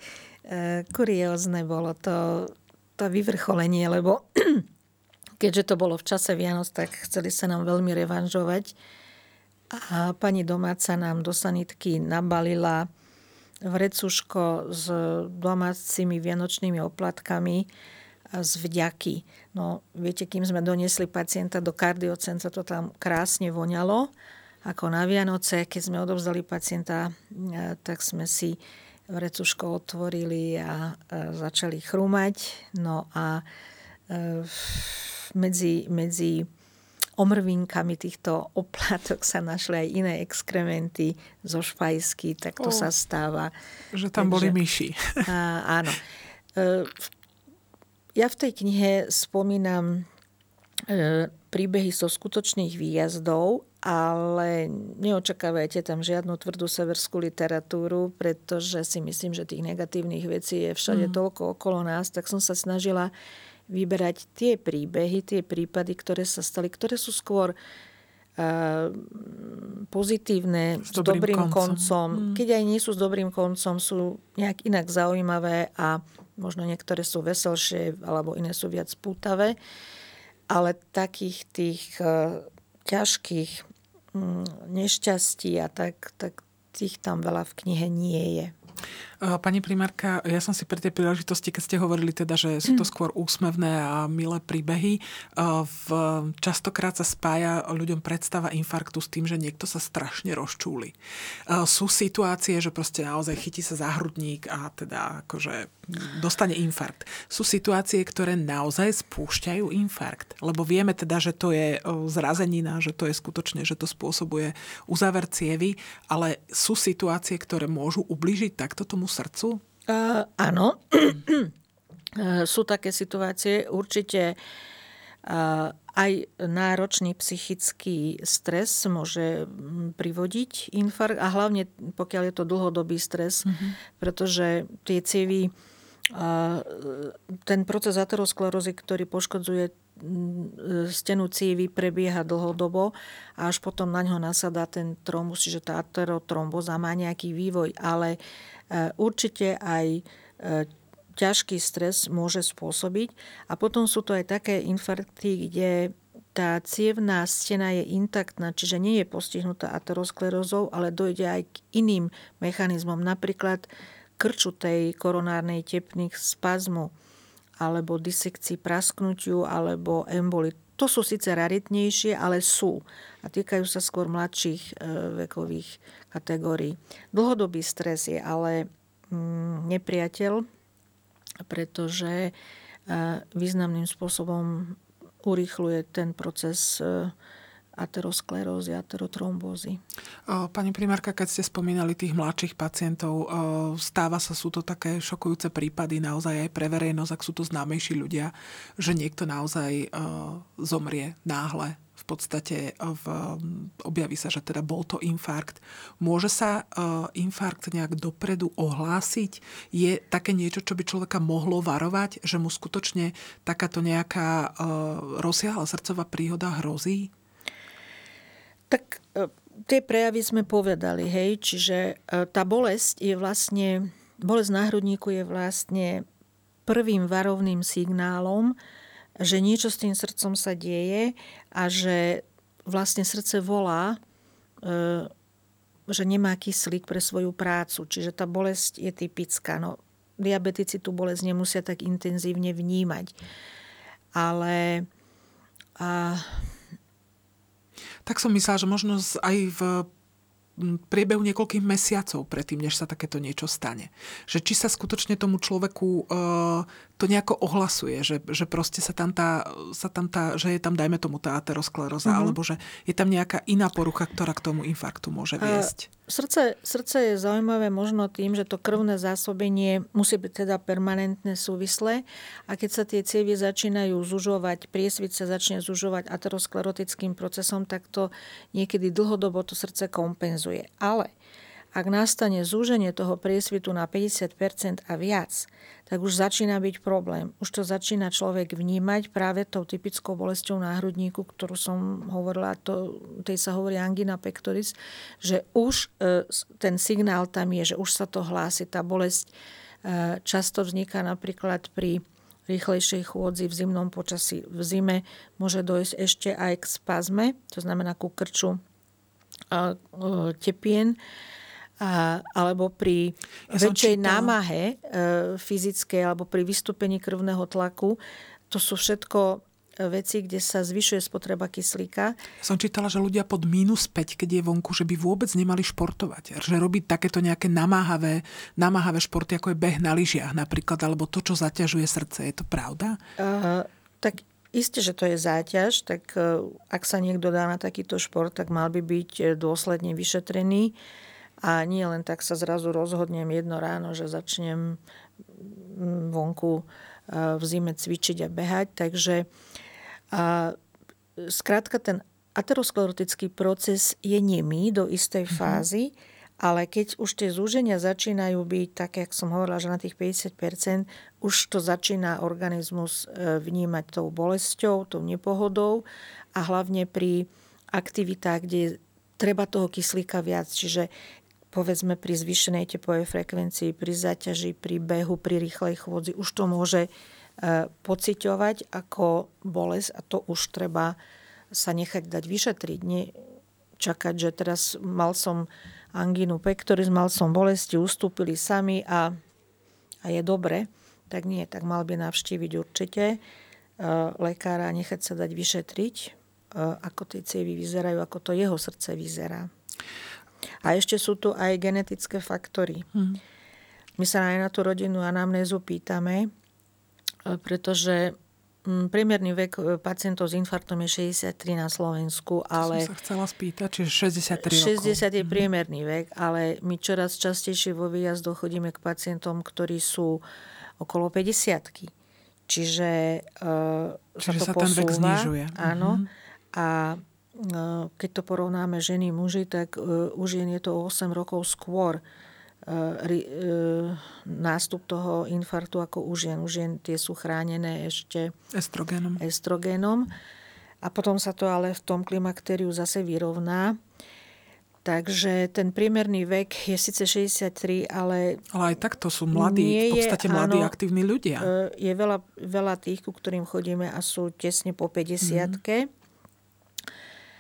kuriózne bolo to, to vyvrcholenie, lebo keďže to bolo v čase Vianoc, tak chceli sa nám veľmi revanžovať. A pani domáca nám do sanitky nabalila vrecuško s domácimi vianočnými oplatkami, z vďaky. No, viete, kým sme doniesli pacienta do kardiocentra, to tam krásne voňalo, ako na Vianoce. Keď sme odovzdali pacienta, e, tak sme si vrecuško otvorili a e, začali chrúmať. No a e, medzi, medzi omrvinkami týchto oplatok sa našli aj iné exkrementy zo špajsky, tak to oh, sa stáva. Že tam Takže, boli myši. A, áno. V ja v tej knihe spomínam e, príbehy zo skutočných výjazdov, ale neočakávajte tam žiadnu tvrdú severskú literatúru, pretože si myslím, že tých negatívnych vecí je všade mm. toľko okolo nás, tak som sa snažila vyberať tie príbehy, tie prípady, ktoré sa stali, ktoré sú skôr pozitívne, s, dobrým, dobrým koncom. koncom. Mm. Keď aj nie sú s dobrým koncom, sú nejak inak zaujímavé a Možno niektoré sú veselšie, alebo iné sú viac pútavé. Ale takých tých uh, ťažkých um, nešťastí a tak, tak tých tam veľa v knihe nie je. Pani primárka, ja som si pri tej príležitosti, keď ste hovorili teda, že sú to hm. skôr úsmevné a milé príbehy, v, častokrát sa spája ľuďom predstava infarktu s tým, že niekto sa strašne rozčúli. Sú situácie, že proste naozaj chytí sa záhrudník a teda akože dostane infarkt. Sú situácie, ktoré naozaj spúšťajú infarkt, lebo vieme teda, že to je zrazenina, že to je skutočne, že to spôsobuje uzáver cievy, ale sú situácie, ktoré môžu ublížiť takto tomu srdcu? Uh, áno. Sú také situácie. Určite uh, aj náročný psychický stres môže privodiť infarkt a hlavne pokiaľ je to dlhodobý stres, mm-hmm. pretože tie cievy ten proces aterosklerózy, ktorý poškodzuje stenu cívy prebieha dlhodobo a až potom na ňo nasadá ten trombus, čiže tá aterotromboza má nejaký vývoj, ale e, určite aj e, ťažký stres môže spôsobiť. A potom sú to aj také infarkty, kde tá cievná stena je intaktná, čiže nie je postihnutá aterosklerózou, ale dojde aj k iným mechanizmom, napríklad krču tej koronárnej tepných spazmu alebo disekcii prasknutiu alebo emboli. To sú síce raritnejšie, ale sú a týkajú sa skôr mladších e, vekových kategórií. Dlhodobý stres je ale mm, nepriateľ, pretože e, významným spôsobom urýchluje ten proces e, aterosklerózy, aterotrombózy. Pani primárka, keď ste spomínali tých mladších pacientov, stáva sa, sú to také šokujúce prípady naozaj aj pre verejnosť, ak sú to známejší ľudia, že niekto naozaj zomrie náhle v podstate v, objaví sa, že teda bol to infarkt. Môže sa infarkt nejak dopredu ohlásiť? Je také niečo, čo by človeka mohlo varovať, že mu skutočne takáto nejaká rozsiahla srdcová príhoda hrozí? Tak e, tie prejavy sme povedali, hej, čiže e, tá bolesť je vlastne, bolesť na hrudníku je vlastne prvým varovným signálom, že niečo s tým srdcom sa deje a že vlastne srdce volá, e, že nemá kyslík pre svoju prácu. Čiže tá bolesť je typická. No, diabetici tú bolesť nemusia tak intenzívne vnímať. Ale a, tak som myslela, že možno aj v priebehu niekoľkých mesiacov predtým, než sa takéto niečo stane. Že či sa skutočne tomu človeku uh, to nejako ohlasuje, že, že proste sa tam, tá, sa tam tá, že je tam, dajme tomu, tá ateroskleróza, uh-huh. alebo že je tam nejaká iná porucha, ktorá k tomu infarktu môže viesť. Uh, srdce, srdce je zaujímavé možno tým, že to krvné zásobenie musí byť teda permanentne súvislé a keď sa tie cievy začínajú zužovať, priesvit sa začne zužovať aterosklerotickým procesom, tak to niekedy dlhodobo to srdce kompenzuje. Ale ak nastane zúženie toho priesvitu na 50% a viac, tak už začína byť problém. Už to začína človek vnímať práve tou typickou bolesťou na hrudníku, ktorú som hovorila, to, tej sa hovorí angina pectoris, že už e, ten signál tam je, že už sa to hlási. Tá bolesť e, často vzniká napríklad pri rýchlejšej chôdzi v zimnom počasí. V zime môže dojsť ešte aj k spazme, to znamená ku krču e, tepien a, alebo pri ja väčšej námahe e, fyzickej alebo pri vystúpení krvného tlaku. To sú všetko e, veci, kde sa zvyšuje spotreba kyslíka. Som čítala, že ľudia pod minus 5, keď je vonku, že by vôbec nemali športovať. Že robiť takéto nejaké namáhavé, namáhavé športy, ako je beh na lyžiach napríklad, alebo to, čo zaťažuje srdce. Je to pravda? Uh, tak Isté, že to je záťaž, tak e, ak sa niekto dá na takýto šport, tak mal by byť dôsledne vyšetrený. A nie len tak sa zrazu rozhodnem jedno ráno, že začnem vonku v zime cvičiť a behať. Takže a, skrátka ten aterosklerotický proces je nemý do istej mm-hmm. fázy, ale keď už tie zúženia začínajú byť, tak jak som hovorila, že na tých 50%, už to začína organizmus e, vnímať tou bolesťou, tou nepohodou a hlavne pri aktivitách, kde treba toho kyslíka viac. Čiže povedzme pri zvýšenej tepovej frekvencii, pri záťaži, pri behu, pri rýchlej chôdzi, už to môže e, pociťovať ako bolesť a to už treba sa nechať dať vyšetriť. Nie čakať, že teraz mal som angínu pectoris, mal som bolesti, ustúpili sami a, a je dobre. Tak nie, tak mal by navštíviť určite e, lekára a nechať sa dať vyšetriť, e, ako tie cievy vyzerajú, ako to jeho srdce vyzerá. A ešte sú tu aj genetické faktory. Hmm. My sa aj na tú rodinu anamnézu pýtame, e, pretože mm, priemerný vek e, pacientov s infarktom je 63 na Slovensku, ale... To som sa chcela spýtať, čiže 63 60 rokov. je mhm. priemerný vek, ale my čoraz častejšie vo výjazdoch chodíme k pacientom, ktorí sú okolo 50 Čiže, uh, Čiže sa to sa posúva. ten vek znižuje. Áno. Mm-hmm. A keď to porovnáme ženy muži, tak e, u žien je to o 8 rokov skôr nástup toho infarktu ako u žien. U žien tie sú chránené ešte estrogénom. estrogénom. A potom sa to ale v tom klimaktériu zase vyrovná. Takže ten priemerný vek je síce 63, ale... Ale aj tak to sú mladí, v podstate mladí áno, aktívni ľudia. Je veľa, veľa tých, ku ktorým chodíme a sú tesne po 50 mm.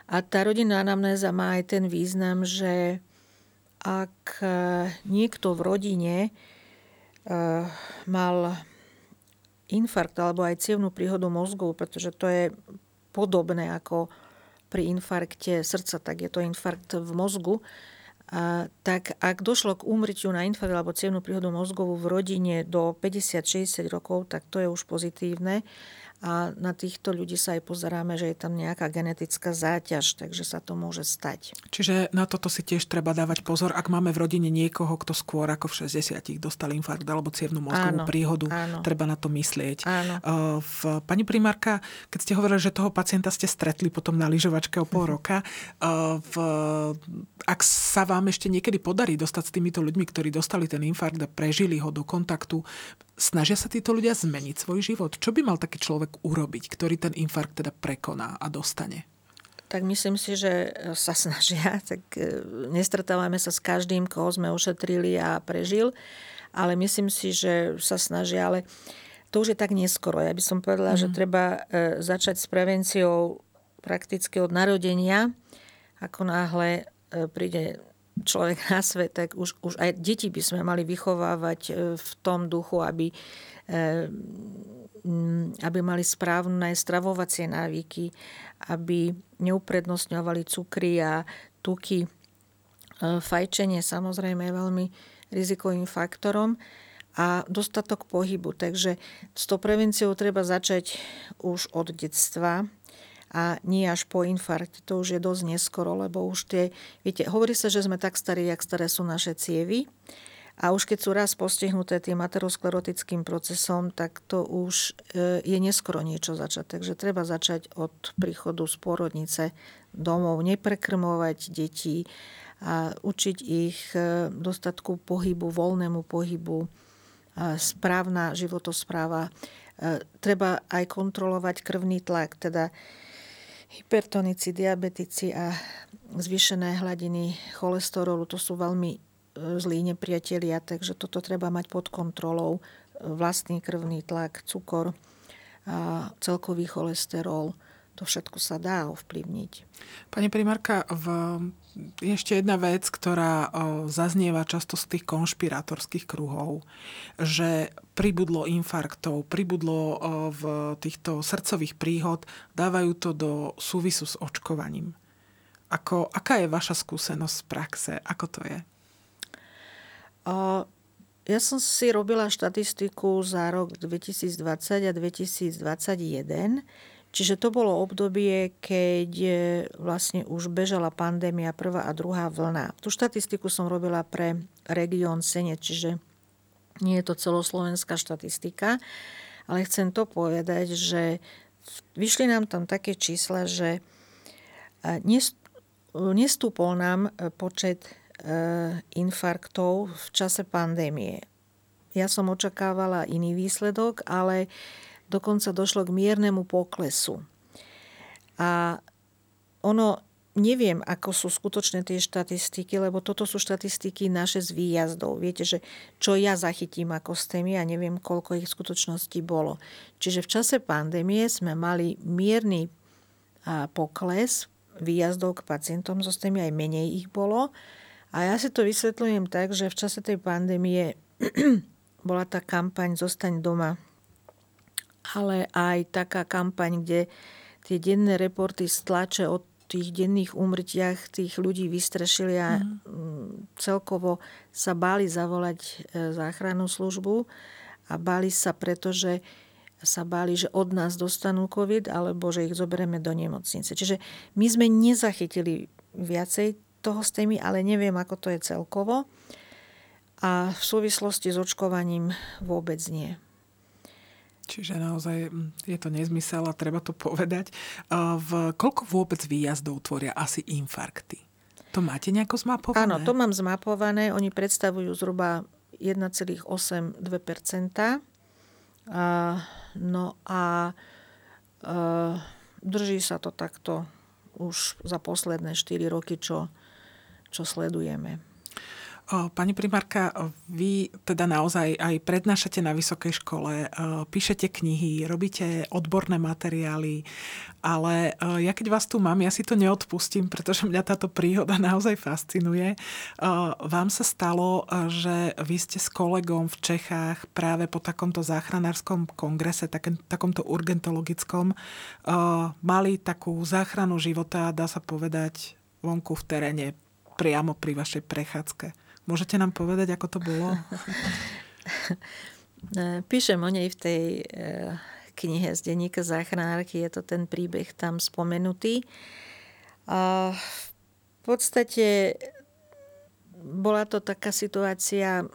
A tá rodinná anamnéza má aj ten význam, že ak e, niekto v rodine e, mal infarkt alebo aj cievnú príhodu mozgu, pretože to je podobné ako pri infarkte srdca, tak je to infarkt v mozgu, a, tak ak došlo k úmrtiu na infarkt alebo cievnú príhodu mozgovú v rodine do 50-60 rokov, tak to je už pozitívne a na týchto ľudí sa aj pozeráme, že je tam nejaká genetická záťaž, takže sa to môže stať. Čiže na toto si tiež treba dávať pozor, ak máme v rodine niekoho, kto skôr ako v 60 dostal infarkt alebo cievnu mozgovú áno, príhodu, áno. treba na to myslieť. Áno. V, pani primárka, keď ste hovorili, že toho pacienta ste stretli potom na lyžovačke o pol roka, v, ak sa vám ešte niekedy podarí dostať s týmito ľuďmi, ktorí dostali ten infarkt a prežili ho do kontaktu, snažia sa títo ľudia zmeniť svoj život? Čo by mal taký človek urobiť, ktorý ten infarkt teda prekoná a dostane? Tak myslím si, že sa snažia. Tak e, nestretávame sa s každým, koho sme ošetrili a prežil, ale myslím si, že sa snažia, ale to už je tak neskoro. Ja by som povedala, mm. že mhm. treba e, začať s prevenciou prakticky od narodenia. Ako náhle e, príde človek na svet, tak už, už aj deti by sme mali vychovávať v tom duchu, aby Mm, aby mali správne stravovacie návyky, aby neuprednostňovali cukry a tuky. E, fajčenie samozrejme je veľmi rizikovým faktorom a dostatok pohybu. Takže s tou prevenciou treba začať už od detstva a nie až po infarkte. To už je dosť neskoro, lebo už tie, viete, hovorí sa, že sme tak starí, jak staré sú naše cievy. A už keď sú raz postihnuté tým aterosklerotickým procesom, tak to už e, je neskoro niečo začať. Takže treba začať od príchodu z pôrodnice domov, neprekrmovať deti a učiť ich e, dostatku pohybu, voľnému pohybu, správna životospráva. E, treba aj kontrolovať krvný tlak, teda hypertonici, diabetici a zvýšené hladiny cholesterolu. To sú veľmi zlí nepriatelia, takže toto treba mať pod kontrolou. Vlastný krvný tlak, cukor, a celkový cholesterol, to všetko sa dá ovplyvniť. Pani primárka, v, ešte jedna vec, ktorá o, zaznieva často z tých konšpirátorských kruhov, že pribudlo infarktov, pribudlo o, v týchto srdcových príhod, dávajú to do súvisu s očkovaním. Ako, aká je vaša skúsenosť z praxe? Ako to je? Ja som si robila štatistiku za rok 2020 a 2021, čiže to bolo obdobie, keď vlastne už bežala pandémia prvá a druhá vlna. Tú štatistiku som robila pre región Sene, čiže nie je to celoslovenská štatistika, ale chcem to povedať, že vyšli nám tam také čísla, že nestúpol nám počet infarktov v čase pandémie. Ja som očakávala iný výsledok, ale dokonca došlo k miernemu poklesu. A ono, neviem, ako sú skutočné tie štatistiky, lebo toto sú štatistiky naše z výjazdov. Viete, že čo ja zachytím ako témy a neviem, koľko ich v skutočnosti bolo. Čiže v čase pandémie sme mali mierny pokles výjazdov k pacientom so STEMI, aj menej ich bolo. A ja si to vysvetľujem tak, že v čase tej pandémie bola tá kampaň Zostaň doma, ale aj taká kampaň, kde tie denné reporty z tlače o tých denných úmrtiach tých ľudí vystrašili a mm. celkovo sa báli zavolať e, záchrannú službu a báli sa, pretože sa báli, že od nás dostanú COVID alebo že ich zoberieme do nemocnice. Čiže my sme nezachytili viacej toho s tými, ale neviem, ako to je celkovo. A v súvislosti s očkovaním vôbec nie. Čiže naozaj hm, je to nezmysel a treba to povedať. V koľko vôbec výjazdov tvoria asi infarkty? To máte nejako zmapované? Áno, to mám zmapované. Oni predstavujú zhruba 1,82%. No a drží sa to takto už za posledné 4 roky, čo, čo sledujeme. Pani primárka, vy teda naozaj aj prednášate na vysokej škole, píšete knihy, robíte odborné materiály, ale ja keď vás tu mám, ja si to neodpustím, pretože mňa táto príhoda naozaj fascinuje. Vám sa stalo, že vy ste s kolegom v Čechách práve po takomto záchranárskom kongrese, takomto urgentologickom, mali takú záchranu života, dá sa povedať, vonku v teréne, priamo pri vašej prechádzke. Môžete nám povedať, ako to bolo? Píšem o nej v tej e, knihe z denníka záchranárky, je to ten príbeh tam spomenutý. A v podstate bola to taká situácia,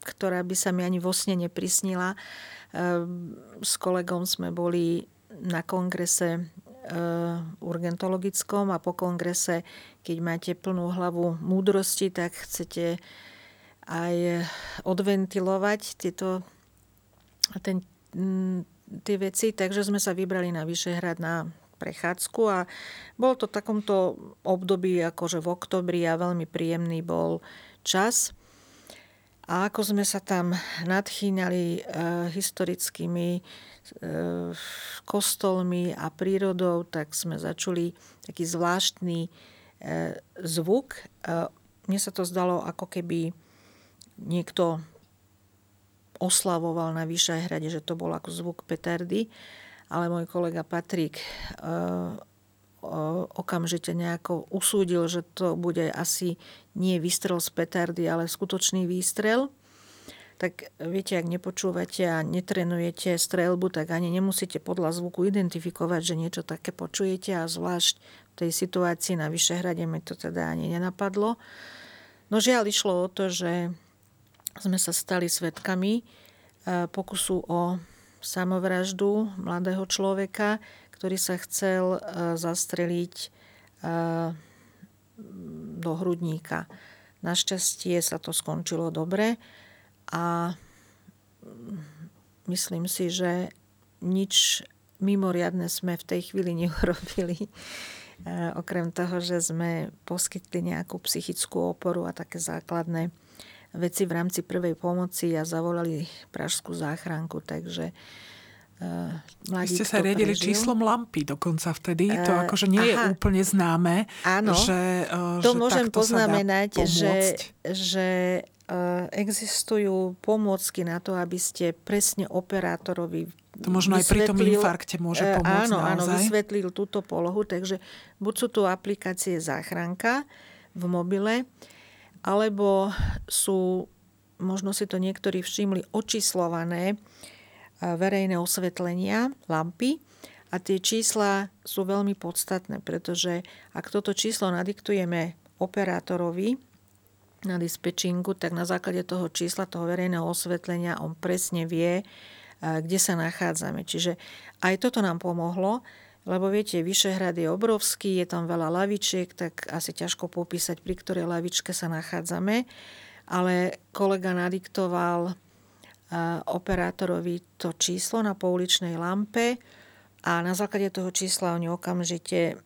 ktorá by sa mi ani vo sne neprisnila. E, s kolegom sme boli na kongrese Eh, urgentologickom a po kongrese, keď máte plnú hlavu múdrosti, tak chcete aj odventilovať tieto, ten, mm, tie veci. Takže sme sa vybrali na Vyšehrad na prechádzku a bol to v takomto období, akože v oktobri a veľmi príjemný bol čas. A ako sme sa tam nadchýňali e, historickými E, kostolmi a prírodou, tak sme začuli taký zvláštny e, zvuk. Mne sa to zdalo, ako keby niekto oslavoval na Vyšajhrade, že to bol ako zvuk petardy, ale môj kolega Patrik okamžite nejako usúdil, že to bude asi nie výstrel z petardy, ale skutočný výstrel tak viete, ak nepočúvate a netrenujete strelbu, tak ani nemusíte podľa zvuku identifikovať, že niečo také počujete a zvlášť v tej situácii na Vyšehrade mi to teda ani nenapadlo. No žiaľ išlo o to, že sme sa stali svetkami e, pokusu o samovraždu mladého človeka, ktorý sa chcel e, zastreliť e, do hrudníka. Našťastie sa to skončilo dobre a myslím si, že nič mimoriadne sme v tej chvíli neurobili. E, okrem toho, že sme poskytli nejakú psychickú oporu a také základné veci v rámci prvej pomoci a zavolali pražskú záchranku. Takže Uh, Vy ste sa riadili prežil. číslom lampy dokonca vtedy. To akože nie aha. je úplne známe. Áno, že, uh, to že môžem poznamenať, že, že existujú pomôcky na to, aby ste presne operátorovi to možno aj pri tom infarkte môže pomôcť Áno, naozaj. áno, vysvetlil túto polohu. Takže buď sú tu aplikácie záchranka v mobile, alebo sú, možno si to niektorí všimli, očíslované uh, verejné osvetlenia, lampy. A tie čísla sú veľmi podstatné, pretože ak toto číslo nadiktujeme operátorovi na dispečingu, tak na základe toho čísla, toho verejného osvetlenia on presne vie, kde sa nachádzame. Čiže aj toto nám pomohlo, lebo viete, Vyšehrad je obrovský, je tam veľa lavičiek, tak asi ťažko popísať, pri ktorej lavičke sa nachádzame. Ale kolega nadiktoval operátorovi to číslo na pouličnej lampe a na základe toho čísla oni okamžite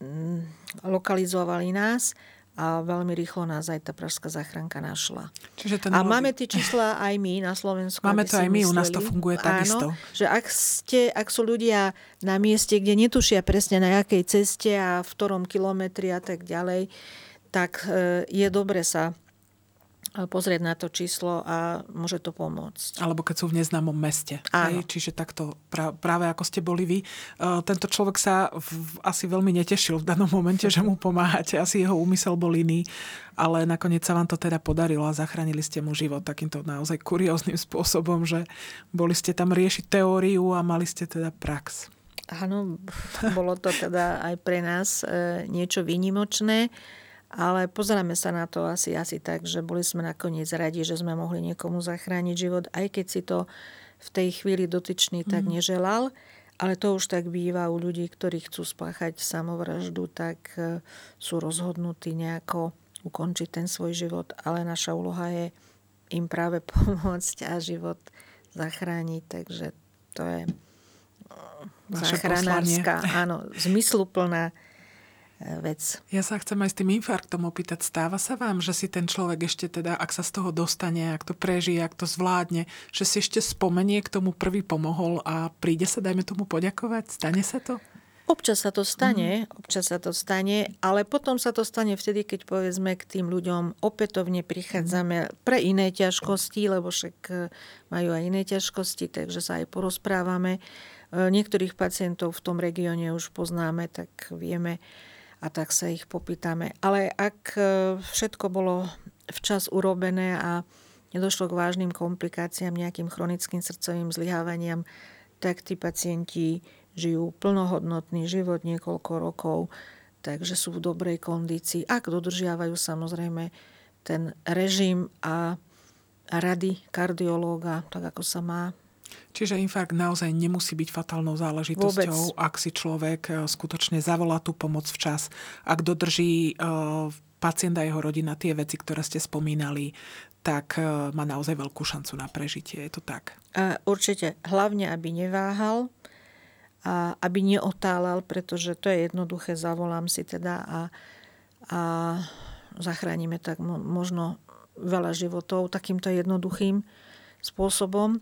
mm, lokalizovali nás a veľmi rýchlo nás aj tá pražská záchranka našla. Čiže ten a máme tie čísla aj my na Slovensku. Máme to aj my, mysleli, u nás to funguje takisto. Áno, že ak, ste, ak sú ľudia na mieste, kde netušia presne na jakej ceste a v ktorom kilometri a tak ďalej, tak e, je dobre sa pozrieť na to číslo a môže to pomôcť. Alebo keď sú v neznámom meste. Áno. Čiže takto práve ako ste boli vy. E, tento človek sa v, asi veľmi netešil v danom momente, že mu pomáhate. Asi jeho úmysel bol iný. Ale nakoniec sa vám to teda podarilo a zachránili ste mu život takýmto naozaj kurióznym spôsobom, že boli ste tam riešiť teóriu a mali ste teda prax. Áno, bolo to teda aj pre nás e, niečo výnimočné. Ale pozeráme sa na to asi, asi tak, že boli sme nakoniec radi, že sme mohli niekomu zachrániť život, aj keď si to v tej chvíli dotyčný mm. tak mhm. neželal. Ale to už tak býva u ľudí, ktorí chcú spáchať samovraždu, tak e, sú rozhodnutí nejako ukončiť ten svoj život, ale naša úloha je im práve pomôcť a život zachrániť. Takže to je Vaše záchranárska, áno, zmysluplná vec. Ja sa chcem aj s tým infarktom opýtať. Stáva sa vám, že si ten človek ešte teda, ak sa z toho dostane, ak to prežije, ak to zvládne, že si ešte spomenie, k tomu prvý pomohol a príde sa, dajme tomu, poďakovať? Stane sa to? Občas sa to stane, mm. občas sa to stane, ale potom sa to stane vtedy, keď povedzme k tým ľuďom opätovne prichádzame pre iné ťažkosti, lebo však e, majú aj iné ťažkosti, takže sa aj porozprávame. E, niektorých pacientov v tom regióne už poznáme, tak vieme, a tak sa ich popýtame. Ale ak e, všetko bolo včas urobené a nedošlo k vážnym komplikáciám, nejakým chronickým srdcovým zlyhávaniam, tak tí pacienti žijú plnohodnotný život niekoľko rokov, takže sú v dobrej kondícii, ak dodržiavajú samozrejme ten režim a rady kardiológa, tak ako sa má Čiže infarkt naozaj nemusí byť fatálnou záležitosťou, Vôbec. ak si človek e, skutočne zavolá tú pomoc včas, ak dodrží uh, pacient a jeho rodina tie veci, ktoré ste spomínali, tak uh, má naozaj veľkú šancu na prežitie. Je to tak? Určite. Hlavne, aby neváhal a aby neotálal, pretože to je jednoduché, zavolám si teda a, a zachránime tak možno veľa životov takýmto jednoduchým spôsobom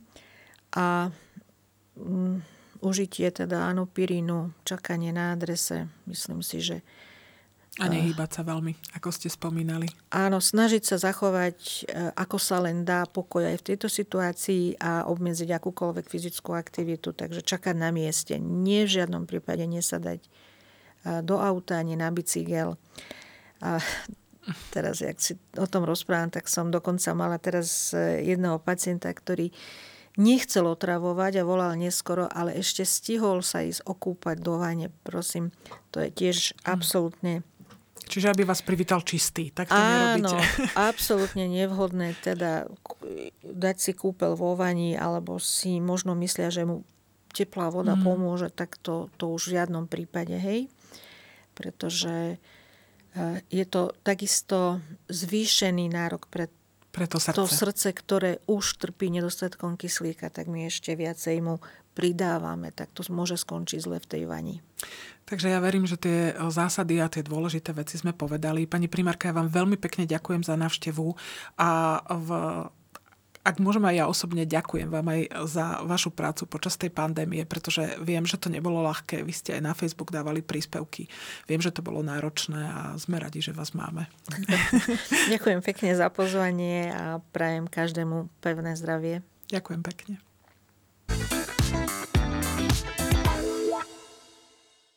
a um, užitie teda anopirínu, čakanie na adrese, myslím si, že a nehýbať sa veľmi, ako ste spomínali. Áno, snažiť sa zachovať, e, ako sa len dá pokoj aj v tejto situácii a obmedziť akúkoľvek fyzickú aktivitu. Takže čakať na mieste. Nie v žiadnom prípade nesadať e, do auta ani na bicykel. A teraz, jak si o tom rozprávam, tak som dokonca mala teraz jedného pacienta, ktorý nechcel otravovať a volal neskoro, ale ešte stihol sa ísť okúpať do vane. Prosím, to je tiež hm. absolútne Čiže aby vás privítal čistý, tak to Áno, nerobíte. absolútne nevhodné teda dať si kúpel vo vani, alebo si možno myslia, že mu teplá voda mm. pomôže, tak to, to už v žiadnom prípade, hej. Pretože eh, je to takisto zvýšený nárok pre pre to srdce. To srdce, ktoré už trpí nedostatkom kyslíka, tak my ešte viacej mu pridávame, tak to môže skončiť zle v tej vani. Takže ja verím, že tie zásady a tie dôležité veci sme povedali. Pani primárka, ja vám veľmi pekne ďakujem za návštevu a v ak môžem aj ja osobne ďakujem vám aj za vašu prácu počas tej pandémie, pretože viem, že to nebolo ľahké. Vy ste aj na Facebook dávali príspevky. Viem, že to bolo náročné a sme radi, že vás máme. Ďakujem pekne za pozvanie a prajem každému pevné zdravie. Ďakujem pekne.